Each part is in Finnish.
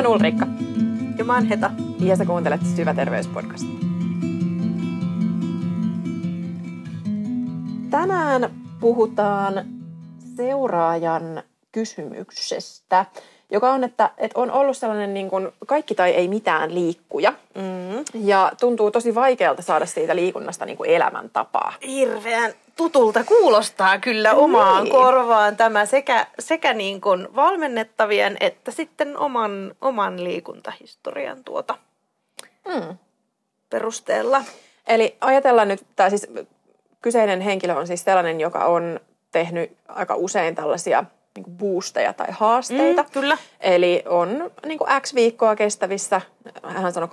oon Ulrikka. Ja mä oon Heta. Ja sä kuuntelet Syvä Terveyspodcastia. Tänään puhutaan seuraajan kysymyksestä, joka on, että, että on ollut sellainen niin kuin kaikki tai ei mitään liikkuja. Mm. Ja tuntuu tosi vaikealta saada siitä liikunnasta niin kuin elämäntapaa. Hirveän tutulta kuulostaa kyllä omaan niin. korvaan tämä sekä, sekä niin kuin valmennettavien että sitten oman, oman liikuntahistorian tuota mm. perusteella. Eli ajatellaan nyt, tai siis kyseinen henkilö on siis sellainen, joka on tehnyt aika usein tällaisia niin kuin boosteja tai haasteita. Mm, kyllä. Eli on niin kuin X viikkoa kestävissä, hän sanoi 8-16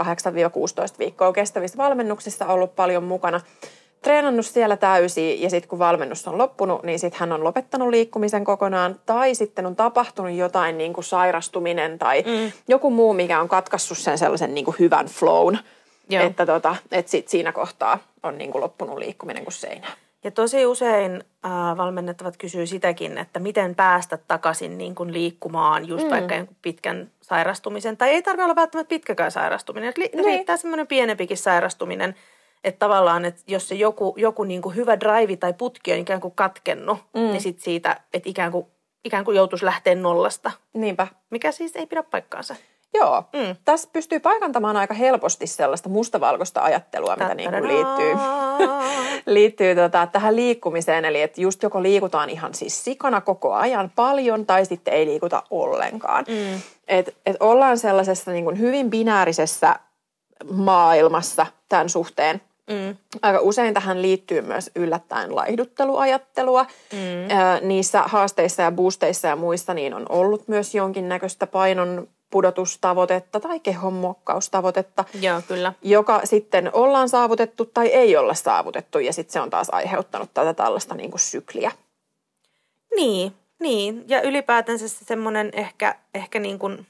viikkoa kestävissä valmennuksissa ollut paljon mukana. Treenannut siellä täysin ja sitten kun valmennus on loppunut, niin sitten hän on lopettanut liikkumisen kokonaan. Tai sitten on tapahtunut jotain niin kuin sairastuminen tai mm. joku muu, mikä on katkaissut sen sellaisen niin kuin hyvän flown. Joo. Että, tota, että sit siinä kohtaa on niin kuin loppunut liikkuminen kuin seinä. Ja tosi usein äh, valmennettavat kysyy sitäkin, että miten päästä takaisin niin kuin liikkumaan just mm. vaikka pitkän sairastumisen. Tai ei tarvitse olla välttämättä pitkäkään sairastuminen. Li- niin. Riittää semmoinen pienempikin sairastuminen. Että tavallaan, että jos se joku, joku niin kuin hyvä drive tai putki on ikään kuin katkennut, mm. niin sit siitä, että ikään kuin, ikään kuin joutuisi lähteä nollasta. Niinpä. Mikä siis ei pidä paikkaansa. Joo, mm. tässä pystyy paikantamaan aika helposti sellaista mustavalkoista ajattelua, mitä niin kuin liittyy, liittyy tota, tähän liikkumiseen. Eli että just joko liikutaan ihan siis sikana koko ajan paljon tai sitten ei liikuta ollenkaan. Mm. Et, et ollaan sellaisessa niin kuin hyvin binäärisessä maailmassa tämän suhteen. Mm. Aika usein tähän liittyy myös yllättäen laihdutteluajattelua. Mm. niissä haasteissa ja boosteissa ja muissa niin on ollut myös jonkinnäköistä painon pudotustavoitetta tai kehonmuokkaustavoitetta, Joo, kyllä. joka sitten ollaan saavutettu tai ei olla saavutettu ja sitten se on taas aiheuttanut tätä tällaista niin kuin sykliä. Niin, niin, ja ylipäätänsä se semmoinen ehkä, ehkä niin kuin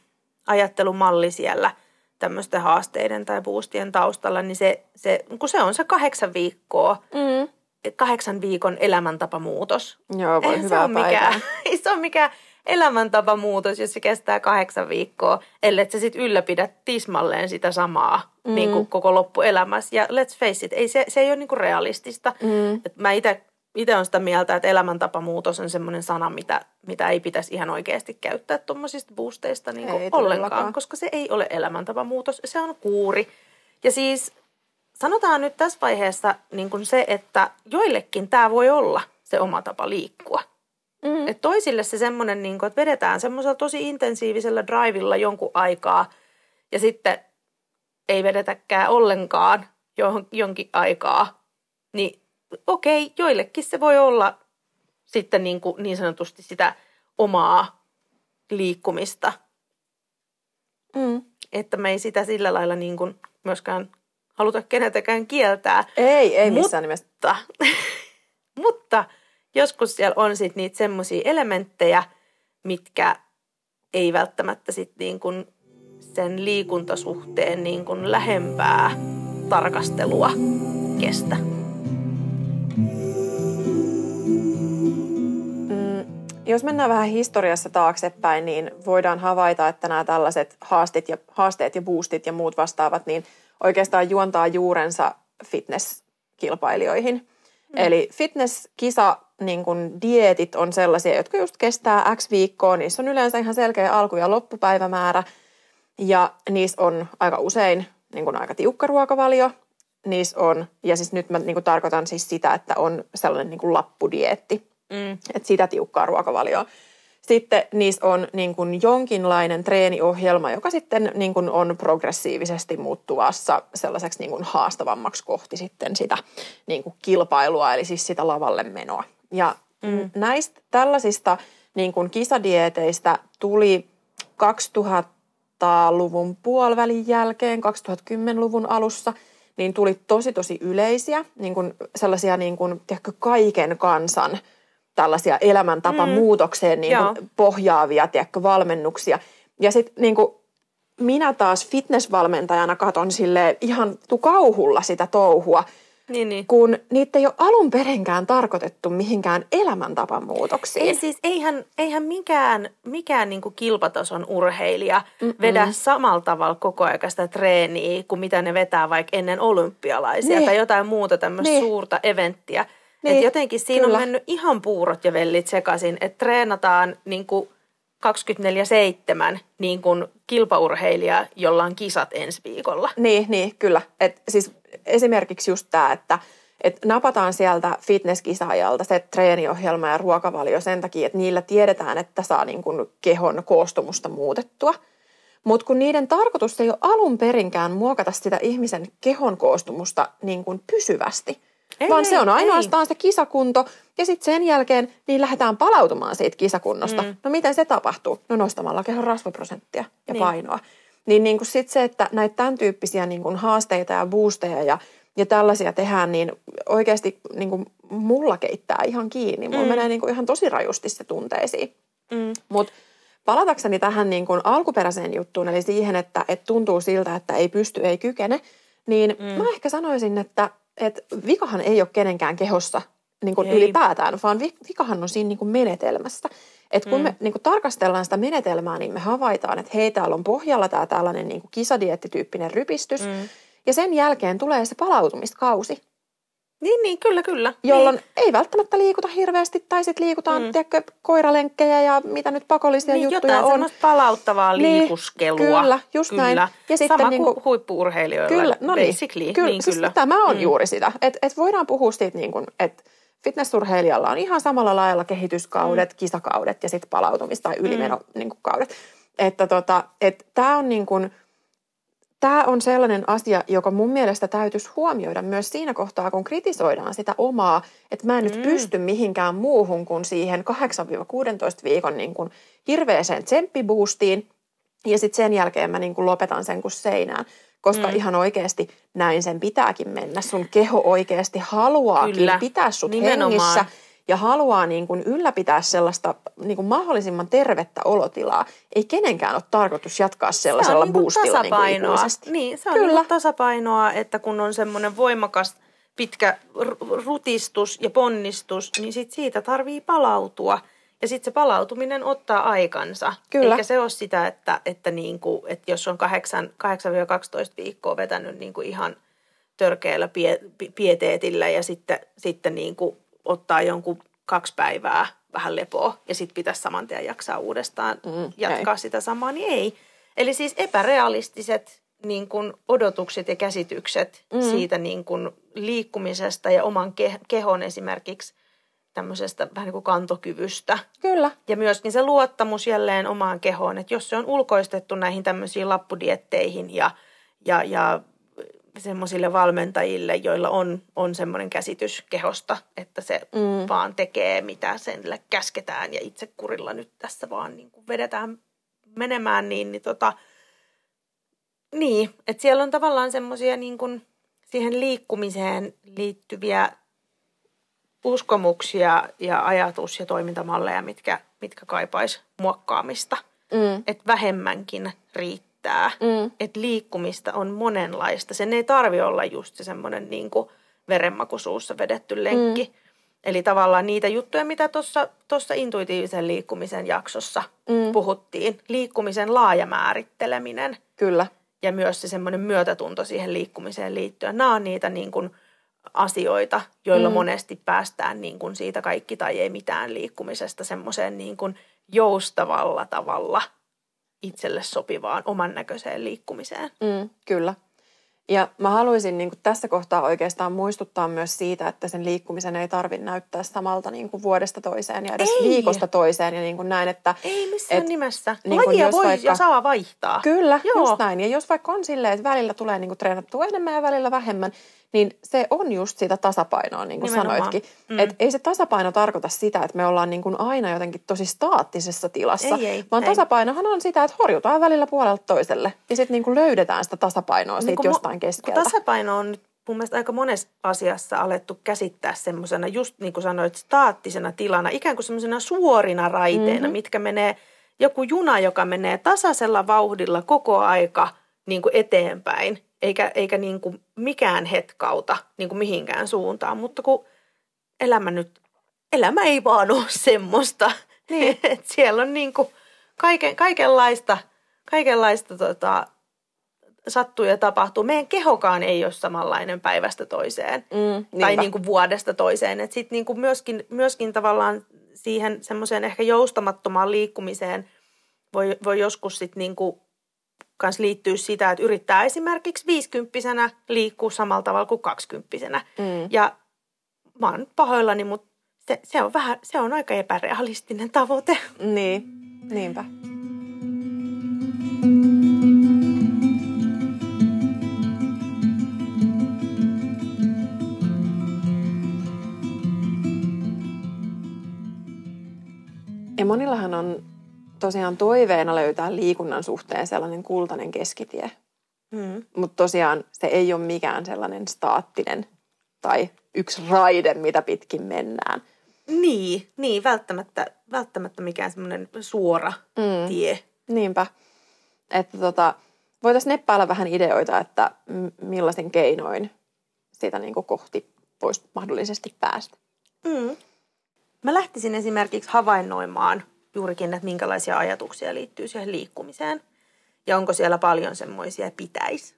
ajattelumalli siellä tämmöisten haasteiden tai boostien taustalla, niin se, se, kun se on se kahdeksan viikkoa, mm. kahdeksan viikon elämäntapamuutos. Joo, voi hyvää se ole mikään, ei se ole mikään elämäntapamuutos, jos se kestää kahdeksan viikkoa, ellei sä sitten ylläpidä tismalleen sitä samaa mm. niin kuin koko loppuelämässä. Ja let's face it, ei se, se ei ole niin kuin realistista. Mm. Et mä itse itse olen sitä mieltä, että elämäntapamuutos on semmoinen sana, mitä, mitä ei pitäisi ihan oikeasti käyttää tuommoisista boosteista niin ei, ollenkaan, koska se ei ole elämäntapamuutos, se on kuuri. Ja siis sanotaan nyt tässä vaiheessa niin kuin se, että joillekin tämä voi olla se oma tapa liikkua. Mm. Et toisille se semmoinen, niin että vedetään semmoisella tosi intensiivisellä drivilla jonkun aikaa ja sitten ei vedetäkään ollenkaan johon, jonkin aikaa, niin okei, joillekin se voi olla sitten niin, kuin niin sanotusti sitä omaa liikkumista. Mm. Että me ei sitä sillä lailla niin kuin myöskään haluta keneltäkään kieltää. Ei, ei missään nimessä. mutta joskus siellä on sitten niitä semmoisia elementtejä, mitkä ei välttämättä sitten niin kuin sen liikuntasuhteen niin kuin lähempää tarkastelua kestä. Jos mennään vähän historiassa taaksepäin, niin voidaan havaita, että nämä tällaiset haasteet ja, haasteet ja boostit ja muut vastaavat, niin oikeastaan juontaa juurensa fitnesskilpailijoihin. Mm. Eli fitnesskisa niin kuin dieetit on sellaisia, jotka just kestää X viikkoa. Niissä on yleensä ihan selkeä alku- ja loppupäivämäärä. Ja niissä on aika usein niin kuin aika tiukka ruokavalio. Niissä on, ja siis nyt mä niin kuin tarkoitan siis sitä, että on sellainen niin kuin lappudieetti. Mm. Että sitä tiukkaa ruokavalioa. Sitten niissä on niin kuin jonkinlainen treeniohjelma, joka sitten niin kuin on progressiivisesti muuttuvassa sellaiseksi niin kuin haastavammaksi kohti sitten sitä niin kuin kilpailua, eli siis sitä lavalle menoa. Ja mm. näistä tällaisista niin kuin kisadieteistä tuli 2000-luvun puolivälin jälkeen, 2010-luvun alussa, niin tuli tosi tosi yleisiä, niin kuin sellaisia niin kuin, tiedätkö, kaiken kansan tällaisia elämäntapamuutokseen mm. niin kuin pohjaavia tiedätkö, valmennuksia. Ja sitten niin kuin, minä taas fitnessvalmentajana katon sille ihan kauhulla sitä touhua, Niin, niin. kun niitä ei ole alun perinkään tarkoitettu mihinkään elämäntapamuutoksiin. Ei siis, eihän, eihän mikään, mikään niin kilpatason urheilija Mm-mm. vedä samalla tavalla koko ajan sitä treeniä kuin mitä ne vetää vaikka ennen olympialaisia niin. tai jotain muuta tämmöistä niin. suurta eventtiä. Niin. Et jotenkin siinä Kyllä. on mennyt ihan puurot ja vellit sekaisin, että treenataan niin kuin 24-7 niin kuin kilpaurheilija, jolla on kisat ensi viikolla. Niin, niin kyllä. Et siis esimerkiksi just tämä, että et napataan sieltä fitnesskisaajalta se treeniohjelma ja ruokavalio sen takia, että niillä tiedetään, että saa niin kuin kehon koostumusta muutettua. Mutta kun niiden tarkoitus ei ole alun perinkään muokata sitä ihmisen kehon koostumusta niin kuin pysyvästi – ei, vaan se on ainoastaan ei. se kisakunto. Ja sitten sen jälkeen niin lähdetään palautumaan siitä kisakunnosta. Mm. No miten se tapahtuu? No nostamalla kehon rasvaprosenttia ja niin. painoa. Niin, niin kuin sit se, että näitä tämän tyyppisiä niin kuin haasteita ja boosteja ja, ja tällaisia tehdään, niin oikeasti niin kuin mulla keittää ihan kiinni. Mulla mm. menee niin kuin ihan tosi rajusti se tunteisiin. Mm. Mutta palatakseni tähän niin kuin alkuperäiseen juttuun, eli siihen, että, että tuntuu siltä, että ei pysty, ei kykene, niin mm. mä ehkä sanoisin, että että vikahan ei ole kenenkään kehossa niin kuin ylipäätään, vaan vikahan on siinä niin kuin menetelmässä. Et kun mm. me niin kuin tarkastellaan sitä menetelmää, niin me havaitaan, että hei, täällä on pohjalla tämä tällainen niin kuin kisadiettityyppinen rypistys. Mm. Ja sen jälkeen tulee se palautumiskausi. Niin, niin, kyllä, kyllä. Jolloin niin. ei välttämättä liikuta hirveästi, tai sitten liikutaan, mm. tiedätkö, koiralenkkejä ja mitä nyt pakollisia niin, juttuja jotain on. palauttavaa niin, liikuskelua. Kyllä, just kyllä. näin. Ja sitten Sama niin kuin huippuurheilijoilla, kyllä, no niin, basically. Kyllä, niin, siis kyllä. tämä on mm. juuri sitä. Että et voidaan puhua siitä, niin kuin, että fitnessurheilijalla on ihan samalla lailla kehityskaudet, mm. kisakaudet ja sitten palautumis- tai ylimenokaudet. Mm. Niin että tota, et tämä on niin kuin – tämä on sellainen asia, joka mun mielestä täytyisi huomioida myös siinä kohtaa, kun kritisoidaan sitä omaa, että mä en mm. nyt pysty mihinkään muuhun kuin siihen 8-16 viikon niin kuin hirveäseen tsemppiboostiin. Ja sitten sen jälkeen mä niin kuin lopetan sen kuin seinään. Koska mm. ihan oikeasti näin sen pitääkin mennä. Sun keho oikeasti haluaakin Kyllä. pitää sut Nimenomaan. hengissä ja haluaa niin kuin ylläpitää sellaista niin kuin mahdollisimman tervettä olotilaa. Ei kenenkään ole tarkoitus jatkaa sellaisella se on boostilla niin tasapainoa. Niin, niin se on Kyllä. Niin tasapainoa, että kun on semmoinen voimakas pitkä rutistus ja ponnistus, niin sit siitä tarvii palautua. Ja sitten se palautuminen ottaa aikansa. Kyllä. Eikä se ole sitä, että, että, niinku, että jos on 8-12 viikkoa vetänyt niinku ihan törkeällä pie, pieteetillä ja sitten, sitten niinku ottaa jonkun kaksi päivää vähän lepoa ja sitten pitäisi saman tien jaksaa uudestaan mm, jatkaa ei. sitä samaa, niin ei. Eli siis epärealistiset niin kuin odotukset ja käsitykset mm. siitä niin kuin liikkumisesta ja oman ke- kehon esimerkiksi tämmöisestä vähän niin kuin kantokyvystä. Kyllä. Ja myöskin se luottamus jälleen omaan kehoon, että jos se on ulkoistettu näihin tämmöisiin lappudietteihin ja, ja, ja semmoisille valmentajille, joilla on, on semmoinen käsitys kehosta, että se mm. vaan tekee mitä sen käsketään ja itse kurilla nyt tässä vaan niin kuin vedetään menemään, niin, niin, tota, niin että siellä on tavallaan semmoisia niin kuin siihen liikkumiseen liittyviä uskomuksia ja ajatus- ja toimintamalleja, mitkä, mitkä kaipais muokkaamista. Mm. Että vähemmänkin riittää riittää. Mm. Että liikkumista on monenlaista. Sen ei tarvi olla just se semmoinen niin verenmakuisuussa vedetty lenkki. Mm. Eli tavallaan niitä juttuja, mitä tuossa intuitiivisen liikkumisen jaksossa mm. puhuttiin. Liikkumisen laaja määritteleminen. Kyllä. Ja myös se semmoinen myötätunto siihen liikkumiseen liittyen. Nämä on niitä niin kuin asioita, joilla mm. monesti päästään niin kuin siitä kaikki tai ei mitään liikkumisesta semmoiseen niin kuin joustavalla tavalla – itselle sopivaan oman näköiseen liikkumiseen. Mm, kyllä. Ja mä haluaisin niin kuin tässä kohtaa oikeastaan muistuttaa myös siitä, että sen liikkumisen ei tarvitse näyttää samalta niin kuin vuodesta toiseen ja edes ei. viikosta toiseen ja niin kuin näin, että... Ei missään et, nimessä. Niin Lajia voi vaikka, ja saa vaihtaa. Kyllä, Joo. just näin. Ja jos vaikka on silleen, että välillä tulee niin kuin treenattua enemmän ja välillä vähemmän, niin se on just sitä tasapainoa, niin kuin Nimenomaan. sanoitkin. Mm. Et ei se tasapaino tarkoita sitä, että me ollaan niin kuin aina jotenkin tosi staattisessa tilassa, ei, ei, vaan ei. tasapainohan on sitä, että horjutaan välillä puolelta toiselle ja sitten niin kuin löydetään sitä tasapainoa niin siitä jostain keskeltä. Tasapaino on nyt mun mielestä aika monessa asiassa alettu käsittää semmoisena, just niin kuin sanoit, staattisena tilana, ikään kuin semmoisena suorina raiteina, mm-hmm. mitkä menee, joku juna, joka menee tasaisella vauhdilla koko aika – niin kuin eteenpäin eikä, eikä niin kuin mikään hetkauta niin kuin mihinkään suuntaan. Mutta kun elämä nyt, elämä ei vaan ole semmoista. Niin. Et siellä on niin kuin kaiken, kaikenlaista, kaikenlaista tota, sattuu ja tapahtuu. Meidän kehokaan ei ole samanlainen päivästä toiseen Mm, tai niin kuin vuodesta toiseen. Että sitten niin kuin myöskin, myöskin tavallaan siihen semmoiseen ehkä joustamattomaan liikkumiseen voi, voi joskus sitten niin kuin kans liittyä sitä, että yrittää esimerkiksi viisikymppisenä liikkua samalla tavalla kuin kaksikymppisenä. Mm. Ja mä oon pahoillani, mutta se, se, on vähän, se on aika epärealistinen tavoite. Niin, niinpä. Ja monillahan on tosiaan toiveena löytää liikunnan suhteen sellainen kultainen keskitie. Mm. Mutta tosiaan se ei ole mikään sellainen staattinen tai yksi raide, mitä pitkin mennään. Niin, niin välttämättä, välttämättä mikään semmoinen suora Mm. tie. Niinpä. Että tota, voitaisiin neppailla vähän ideoita, että m- millaisin keinoin sitä niin kohti voisi mahdollisesti päästä. Mm. Mä lähtisin esimerkiksi havainnoimaan juurikin, että minkälaisia ajatuksia liittyy siihen liikkumiseen. Ja onko siellä paljon semmoisia pitäis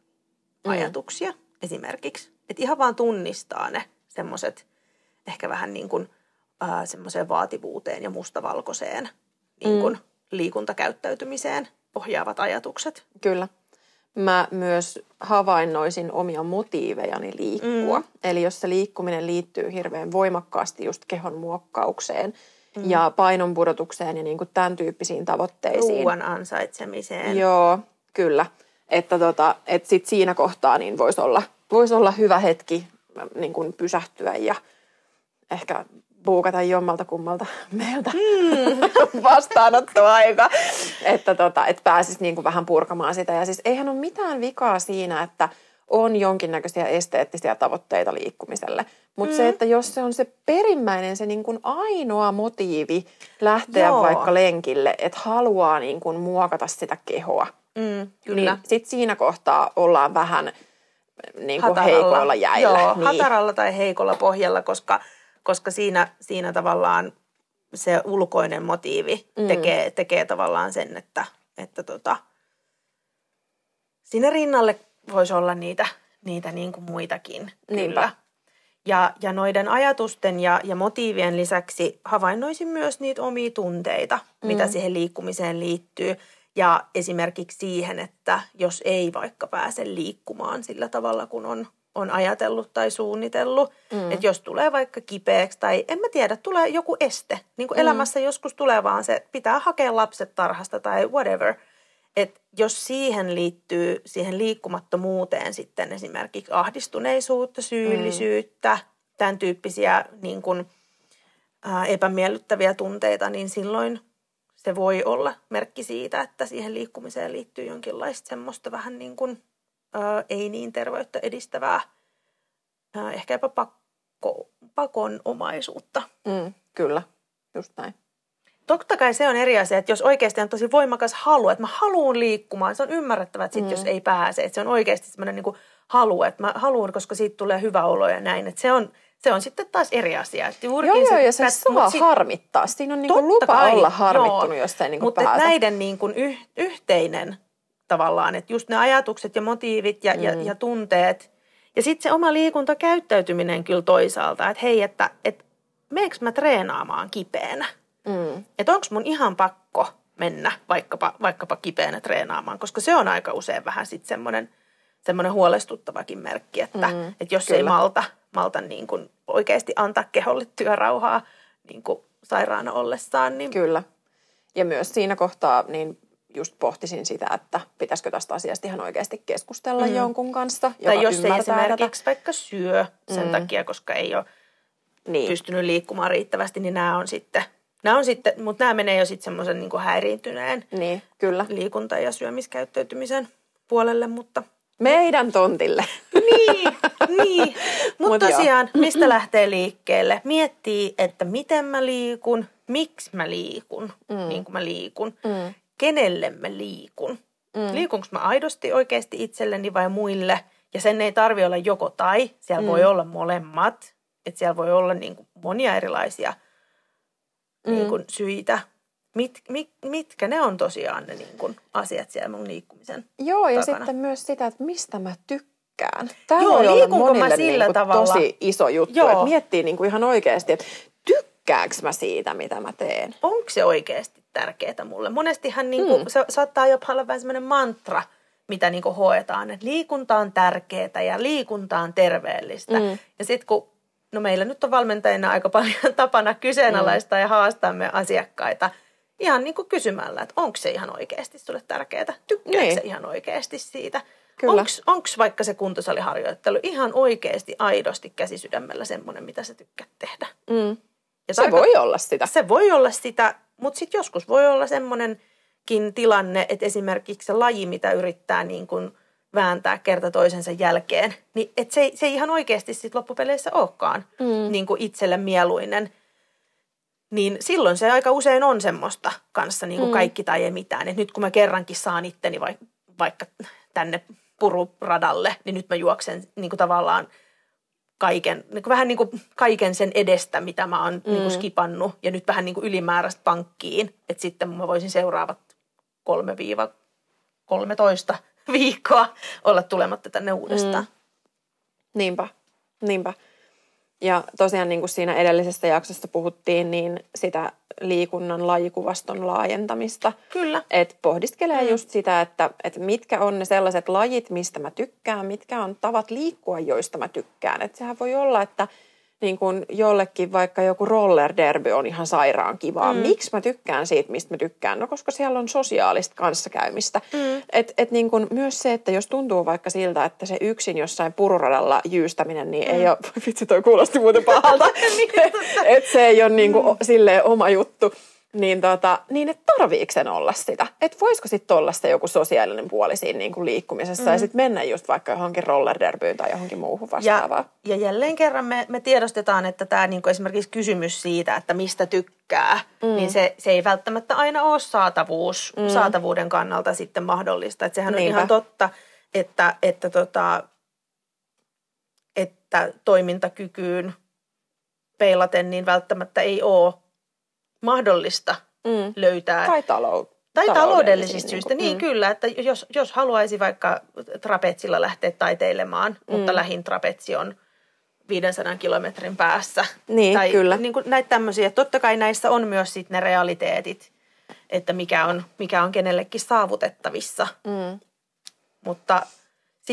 ajatuksia esimerkiksi. Että ihan vaan tunnistaa ne semmoiset ehkä vähän niin kuin äh, semmoiseen vaativuuteen ja mustavalkoiseen niin kuin liikuntakäyttäytymiseen pohjaavat ajatukset. Kyllä. Mä myös havainnoisin omia motiivejani liikkua. Mm. Eli jos se liikkuminen liittyy hirveän voimakkaasti just kehon muokkaukseen mm. ja painon pudotukseen ja niin kuin tämän tyyppisiin tavoitteisiin. Ruuan ansaitsemiseen. Joo, kyllä. Että tota, et sit siinä kohtaa niin voisi olla, vois olla hyvä hetki niin kuin pysähtyä ja ehkä buukata jommalta kummalta meiltä mm. vastaanottoaika, että tota, et pääsisi niin kuin vähän purkamaan sitä. Ja siis eihän ole mitään vikaa siinä, että on jonkinnäköisiä esteettisiä tavoitteita liikkumiselle. Mutta mm. se, että jos se on se perimmäinen, se niin kuin ainoa motiivi lähteä Joo. vaikka lenkille, että haluaa niin kuin muokata sitä kehoa, Mm, kyllä. niin sit siinä kohtaa ollaan vähän niin kuin heikoilla jäillä. Joo, niin. hataralla tai heikolla pohjalla, koska, koska siinä, siinä tavallaan se ulkoinen motiivi mm. tekee, tekee tavallaan sen, että, että tota, sinne rinnalle voisi olla niitä, niitä niin kuin muitakin. Niinpä. Kyllä. Ja, ja noiden ajatusten ja, ja motiivien lisäksi havainnoisin myös niitä omia tunteita, mm. mitä siihen liikkumiseen liittyy. Ja esimerkiksi siihen, että jos ei vaikka pääse liikkumaan sillä tavalla, kun on, on ajatellut tai suunnitellut, mm. että jos tulee vaikka kipeäksi tai en mä tiedä, tulee joku este. Niin kuin mm. elämässä joskus tulee vaan se, pitää hakea lapset tarhasta tai whatever. Et jos siihen liittyy siihen liikkumattomuuteen sitten esimerkiksi ahdistuneisuutta, syyllisyyttä, mm. tämän tyyppisiä niin kuin, ää, epämiellyttäviä tunteita, niin silloin se voi olla merkki siitä, että siihen liikkumiseen liittyy jonkinlaista semmoista vähän niin kuin ää, ei niin terveyttä edistävää, ää, ehkä jopa pakko, pakonomaisuutta. Mm, kyllä, just näin. Totta kai se on eri asia, että jos oikeasti on tosi voimakas halu, että mä haluan liikkumaan, se on ymmärrettävää, että sit mm. jos ei pääse, että se on oikeasti semmoinen niin halu, että mä haluan, koska siitä tulee hyvä olo ja näin, että se on, se on sitten taas eri asia. Että juurikin Joo, joo, ja se pät- saa sit- harmittaa. Siinä on niinku Totta lupa kai, olla harmittunut, joo. jos ei niinku Mutta pääse. näiden niin kuin yh, yhteinen tavallaan, että just ne ajatukset ja motiivit ja, mm. ja, ja tunteet. Ja sitten se oma liikuntakäyttäytyminen kyllä toisaalta, että hei, että, että meneekö mä treenaamaan kipeänä? Mm. Että onko mun ihan pakko mennä vaikkapa, vaikkapa kipeänä treenaamaan, koska se on aika usein vähän sitten semmoinen semmoinen huolestuttavakin merkki, että, Mm, että jos ei kyllä. malta, malta niin kuin oikeasti antaa keholle työrauhaa niin kuin sairaana ollessaan, niin Kyllä. Ja myös siinä kohtaa niin just pohtisin sitä, että pitäisikö tästä asiasta ihan oikeasti keskustella mm. jonkun kanssa, joka tai jos ei ymmärtää esimerkiksi vaikka syö sen Mm. takia, koska ei ole tätä. Niin. pystynyt liikkumaan riittävästi, niin nämä on sitten, nämä on sitten mutta nämä menee jo sitten semmoisen niin häiriintyneen niin, kyllä. liikunta- ja syömiskäyttäytymisen puolelle, mutta Meidän tontille. Niin, niin. Mut Mutta joo. tosiaan, mistä lähtee liikkeelle? Miettii, että miten mä liikun, miksi mä liikun, mm. niin kuin mä liikun, Mm. kenelle mä liikun. Mm. Liikunko mä aidosti oikeasti itselleni vai muille? Ja sen ei tarvi olla joko tai, siellä mm. voi olla molemmat. Että siellä voi olla niin kuin monia erilaisia mm. niin kuin syitä. Mit, mit, mitkä ne on tosiaan ne niin kuin asiat siellä mun liikkumisen Joo, ja takana. sitten myös sitä, että mistä mä tykkään. Tämä Joo, voi olla liikunko mä monille sillä niin tavalla? tosi iso juttu. Joo. Että miettii niin kuin ihan oikeasti, että tykkäänkö mä siitä, mitä mä teen. onko se oikeasti tärkeää mulle? Monestihan niin kuin, Mm. se saattaa jopa olla vähän semmoinen mantra, mitä niin kuin hoetaan, että liikunta on tärkeää ja liikunta on terveellistä. Mm. Ja sitten kun, no meillä nyt on valmentajina aika paljon tapana kyseenalaistaa Mm. ja haastaa me asiakkaita ihan niin kuin kysymällä, että onko se ihan oikeasti sulle tärkeää? Tykkääkö Niin. se ihan oikeasti siitä? Onko vaikka se kuntosaliharjoittelu ihan oikeasti, aidosti käsisydämellä semmoinen, mitä sä tykkäät tehdä? Mm. Ja Se tarko- voi olla sitä. se voi olla sitä, mutta sitten joskus voi olla semmoinenkin tilanne, että esimerkiksi se laji, mitä yrittää niin kuin vääntää kerta toisensa jälkeen, niin et se, se ei ihan oikeasti sit loppupeleissä olekaan Mm. niin kuin itselle mieluinen. Niin silloin se aika usein on semmoista kanssa niin kuin Mm. kaikki tai ei mitään. Et nyt kun mä kerrankin saan itteni vai, vaikka tänne pururadalle, niin nyt mä juoksen niin kuin tavallaan kaiken, niin kuin vähän niin kuin kaiken sen edestä, mitä mä oon mm. niin kuin skipannut. Ja nyt vähän niin kuin ylimääräistä pankkiin, että sitten mä voisin seuraavat 3-13 viikkoa olla tulematta tänne uudestaan. Mm. Niinpä, niinpä. Ja tosiaan niin kuin siinä edellisessä jaksossa puhuttiin, niin sitä liikunnan lajikuvaston laajentamista. Kyllä. Että pohdiskelee mm. just sitä, että, että mitkä on ne sellaiset lajit, mistä mä tykkään, mitkä on tavat liikkua, joista mä tykkään. Että sehän voi olla, että niin kun jollekin vaikka joku roller derby on ihan sairaan kivaa. Mm. Miksi mä tykkään siitä, mistä mä tykkään? No koska siellä on sosiaalista kanssakäymistä. Mm. Et, et niin kun myös se, että jos tuntuu vaikka siltä, että se yksin jossain pururadalla jyystäminen, niin mm. ei ole, vitsi toi kuulosti muuten pahalta, että se ei ole niin kuin, silleen oma juttu. Niin, tota, niin et tarviiko sen olla sitä? Että voisiko sitten olla se joku sosiaalinen puoli siinä niin kuin liikkumisessa mm. ja sitten mennä just vaikka johonkin rollerderbyyn tai johonkin muuhun vastaavaan. Ja, ja jälleen kerran me, me tiedostetaan, että tämä niinku esimerkiksi kysymys siitä, että mistä tykkää, mm. niin se, se ei välttämättä aina ole saatavuus, mm. saatavuuden kannalta sitten mahdollista. Että sehän on Niinpä. ihan totta, että, että, tota, että toimintakykyyn peilaten niin välttämättä ei ole mahdollista Mm. löytää Tai talou- tai taloudellisista niinku, syistä, niin mm. kyllä, että jos, jos haluaisi vaikka trapetsilla lähteä taiteilemaan, mm. mutta lähin trapetsi on 500 kilometrin päässä. Niin, tai kyllä. Niin kuin näitä tämmöisiä. Totta kai näissä on myös sit ne realiteetit, että mikä on, mikä on kenellekin saavutettavissa. Mm. Mutta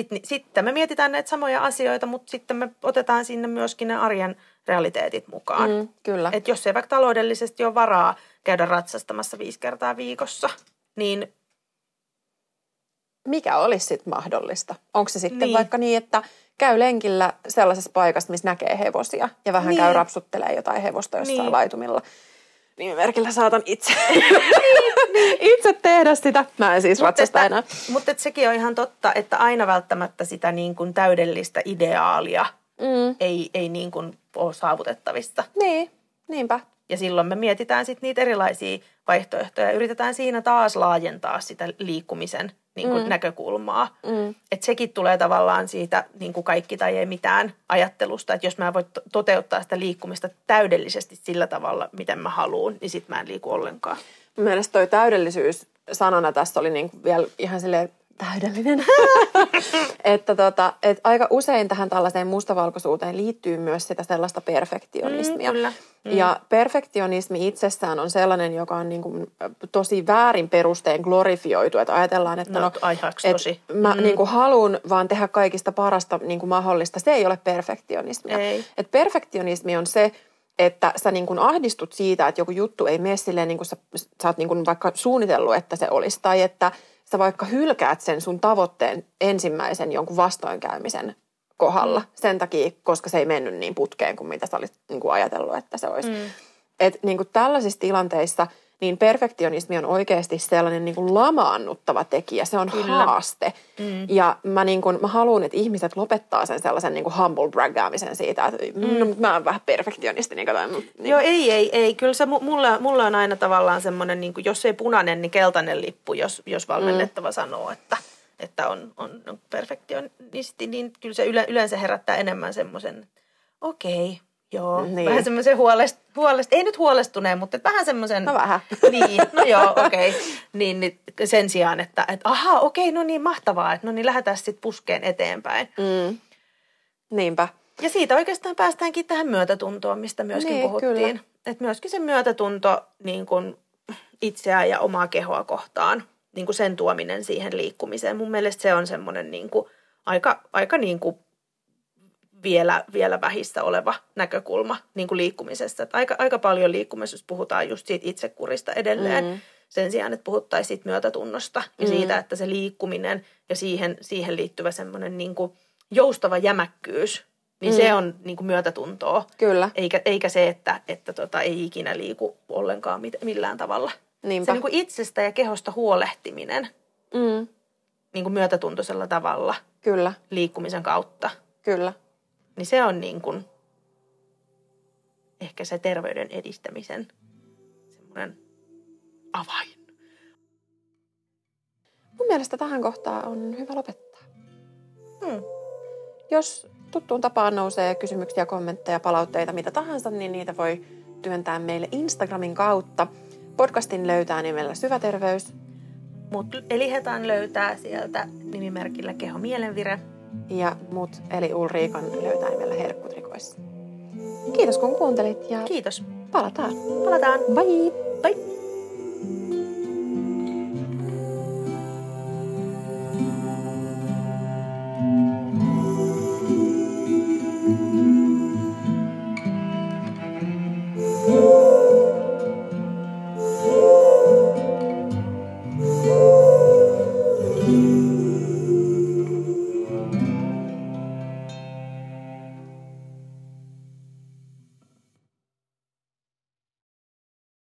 sitten sit me mietitään näitä samoja asioita, mutta sitten me otetaan sinne myöskin ne arjen realiteetit mukaan. Mm, kyllä. Et jos ei vaikka taloudellisesti ole varaa käydä ratsastamassa viisi kertaa viikossa, niin Mikä olisi sitten mahdollista? Onko se sitten Niin. vaikka niin, että käy lenkillä sellaisessa paikassa, missä näkee hevosia ja vähän Niin. käy rapsuttelee jotain hevosta jossain niin. laitumilla. Nimimerkillä saatan itse, itse tehdä sitä. Mä en siis ratsasta enää. Mutta sekin on ihan totta, että aina välttämättä sitä niin kuin täydellistä ideaalia Mm. ei, ei niin kuin ole saavutettavissa. Niin, niinpä. Ja silloin me mietitään sitten niitä erilaisia vaihtoehtoja ja yritetään siinä taas laajentaa sitä liikkumisen niin kuin mm. näkökulmaa. Mm. Et sekin tulee tavallaan siitä niin kuin kaikki tai ei mitään ajattelusta, että jos mä en voi to- toteuttaa sitä liikkumista täydellisesti sillä tavalla, miten mä haluan, niin sit mä en liiku ollenkaan. Mun mielestä toi täydellisyys sanona tässä oli niin vielä ihan silleen täydellinen. että tota, et aika usein tähän tällaiseen mustavalkoisuuteen liittyy myös sitä sellaista perfektionismia. Mm, kyllä. Mm. Ja perfektionismi itsessään on sellainen, joka on niin kuin tosi väärin perustein glorifioitu. Että ajatellaan, että No, no, et tosi. mä Mm. niin kuin haluan vaan tehdä kaikista parasta niin kuin mahdollista. Se ei ole perfektionismia. Ei. Et perfektionismi on se, että sä niin kuin ahdistut siitä, että joku juttu ei mene silleen niin kuin sä, sä oot niin kuin vaikka suunnitellut, että se olisi. Tai että sä vaikka hylkäät sen sun tavoitteen ensimmäisen jonkun vastoinkäymisen kohdalla. Mm. Sen takia, koska se ei mennyt niin putkeen kuin mitä sä olisit niin kuin ajatellut, että se olisi. Mm. Et niin kuin tällaisissa tilanteissa niin perfektionismi on oikeasti sellainen niin kuin lamaannuttava tekijä. Se on Kyllä. haaste. Mm. Ja mä, niin kuin, mä haluan, että ihmiset lopettaa sen sellaisen niin kuin humble braggaamisen siitä, että mm. no, mä oon vähän perfektionisti. Niin kuin, niin. Joo, ei, ei, ei. Kyllä se mulla, mulla on aina tavallaan semmoinen, niin kuin, jos ei punainen, niin keltainen lippu, jos, jos valmennettava mm. sanoo, että että on, on, on perfektionisti, niin kyllä se yleensä herättää enemmän semmoisen, okei, okay, Joo, niin. vähän semmoisen huolest, huolest, ei nyt huolestuneen, mutta vähän semmoisen... No vähän. Niin, no joo, okei. Okay. Niin, niin, sen sijaan, että, että aha, okei, okay, no niin mahtavaa, että no niin lähdetään sitten puskeen eteenpäin. Mm. Niinpä. Ja siitä oikeastaan päästäänkin tähän myötätuntoon, mistä myöskin niin, puhuttiin. Että myöskin se myötätunto niin kuin itseä ja omaa kehoa kohtaan, niin kuin sen tuominen siihen liikkumiseen. Mun mielestä se on semmoinen niin kuin aika, aika niin kuin vielä, vielä vähissä oleva näkökulma niin kuin liikkumisesta. Että aika, aika paljon liikkumisessa puhutaan just siitä itsekurista edelleen. Mm. Sen sijaan, että puhuttaisiin siitä myötätunnosta ja mm. siitä, että se liikkuminen ja siihen, siihen liittyvä semmoinen niin kuin joustava jämäkkyys, niin mm. se on niin kuin myötätuntoa. Kyllä. Eikä, eikä se, että, että tota, ei ikinä liiku ollenkaan mit, millään tavalla. Niinpä. Se niin kuin itsestä ja kehosta huolehtiminen mm. niin kuin myötätuntoisella tavalla. Kyllä. Liikkumisen kautta. Kyllä. Niin se on niin kuin ehkä se terveyden edistämisen semmoinen avain. Mun mielestä tähän kohtaan on hyvä lopettaa. Hmm. Jos tuttuun tapaan nousee kysymyksiä, kommentteja, palautteita, mitä tahansa, niin niitä voi työntää meille Instagramin kautta. Podcastin löytää nimellä Syväterveys. Mut Elihetan löytää sieltä nimimerkillä Keho Mielenvire ja mut eli Ulriikan löytää nimellä Herkkutrikoissa. Kiitos kun kuuntelit ja Kiitos. Palataan. Palataan. Bye. Bye.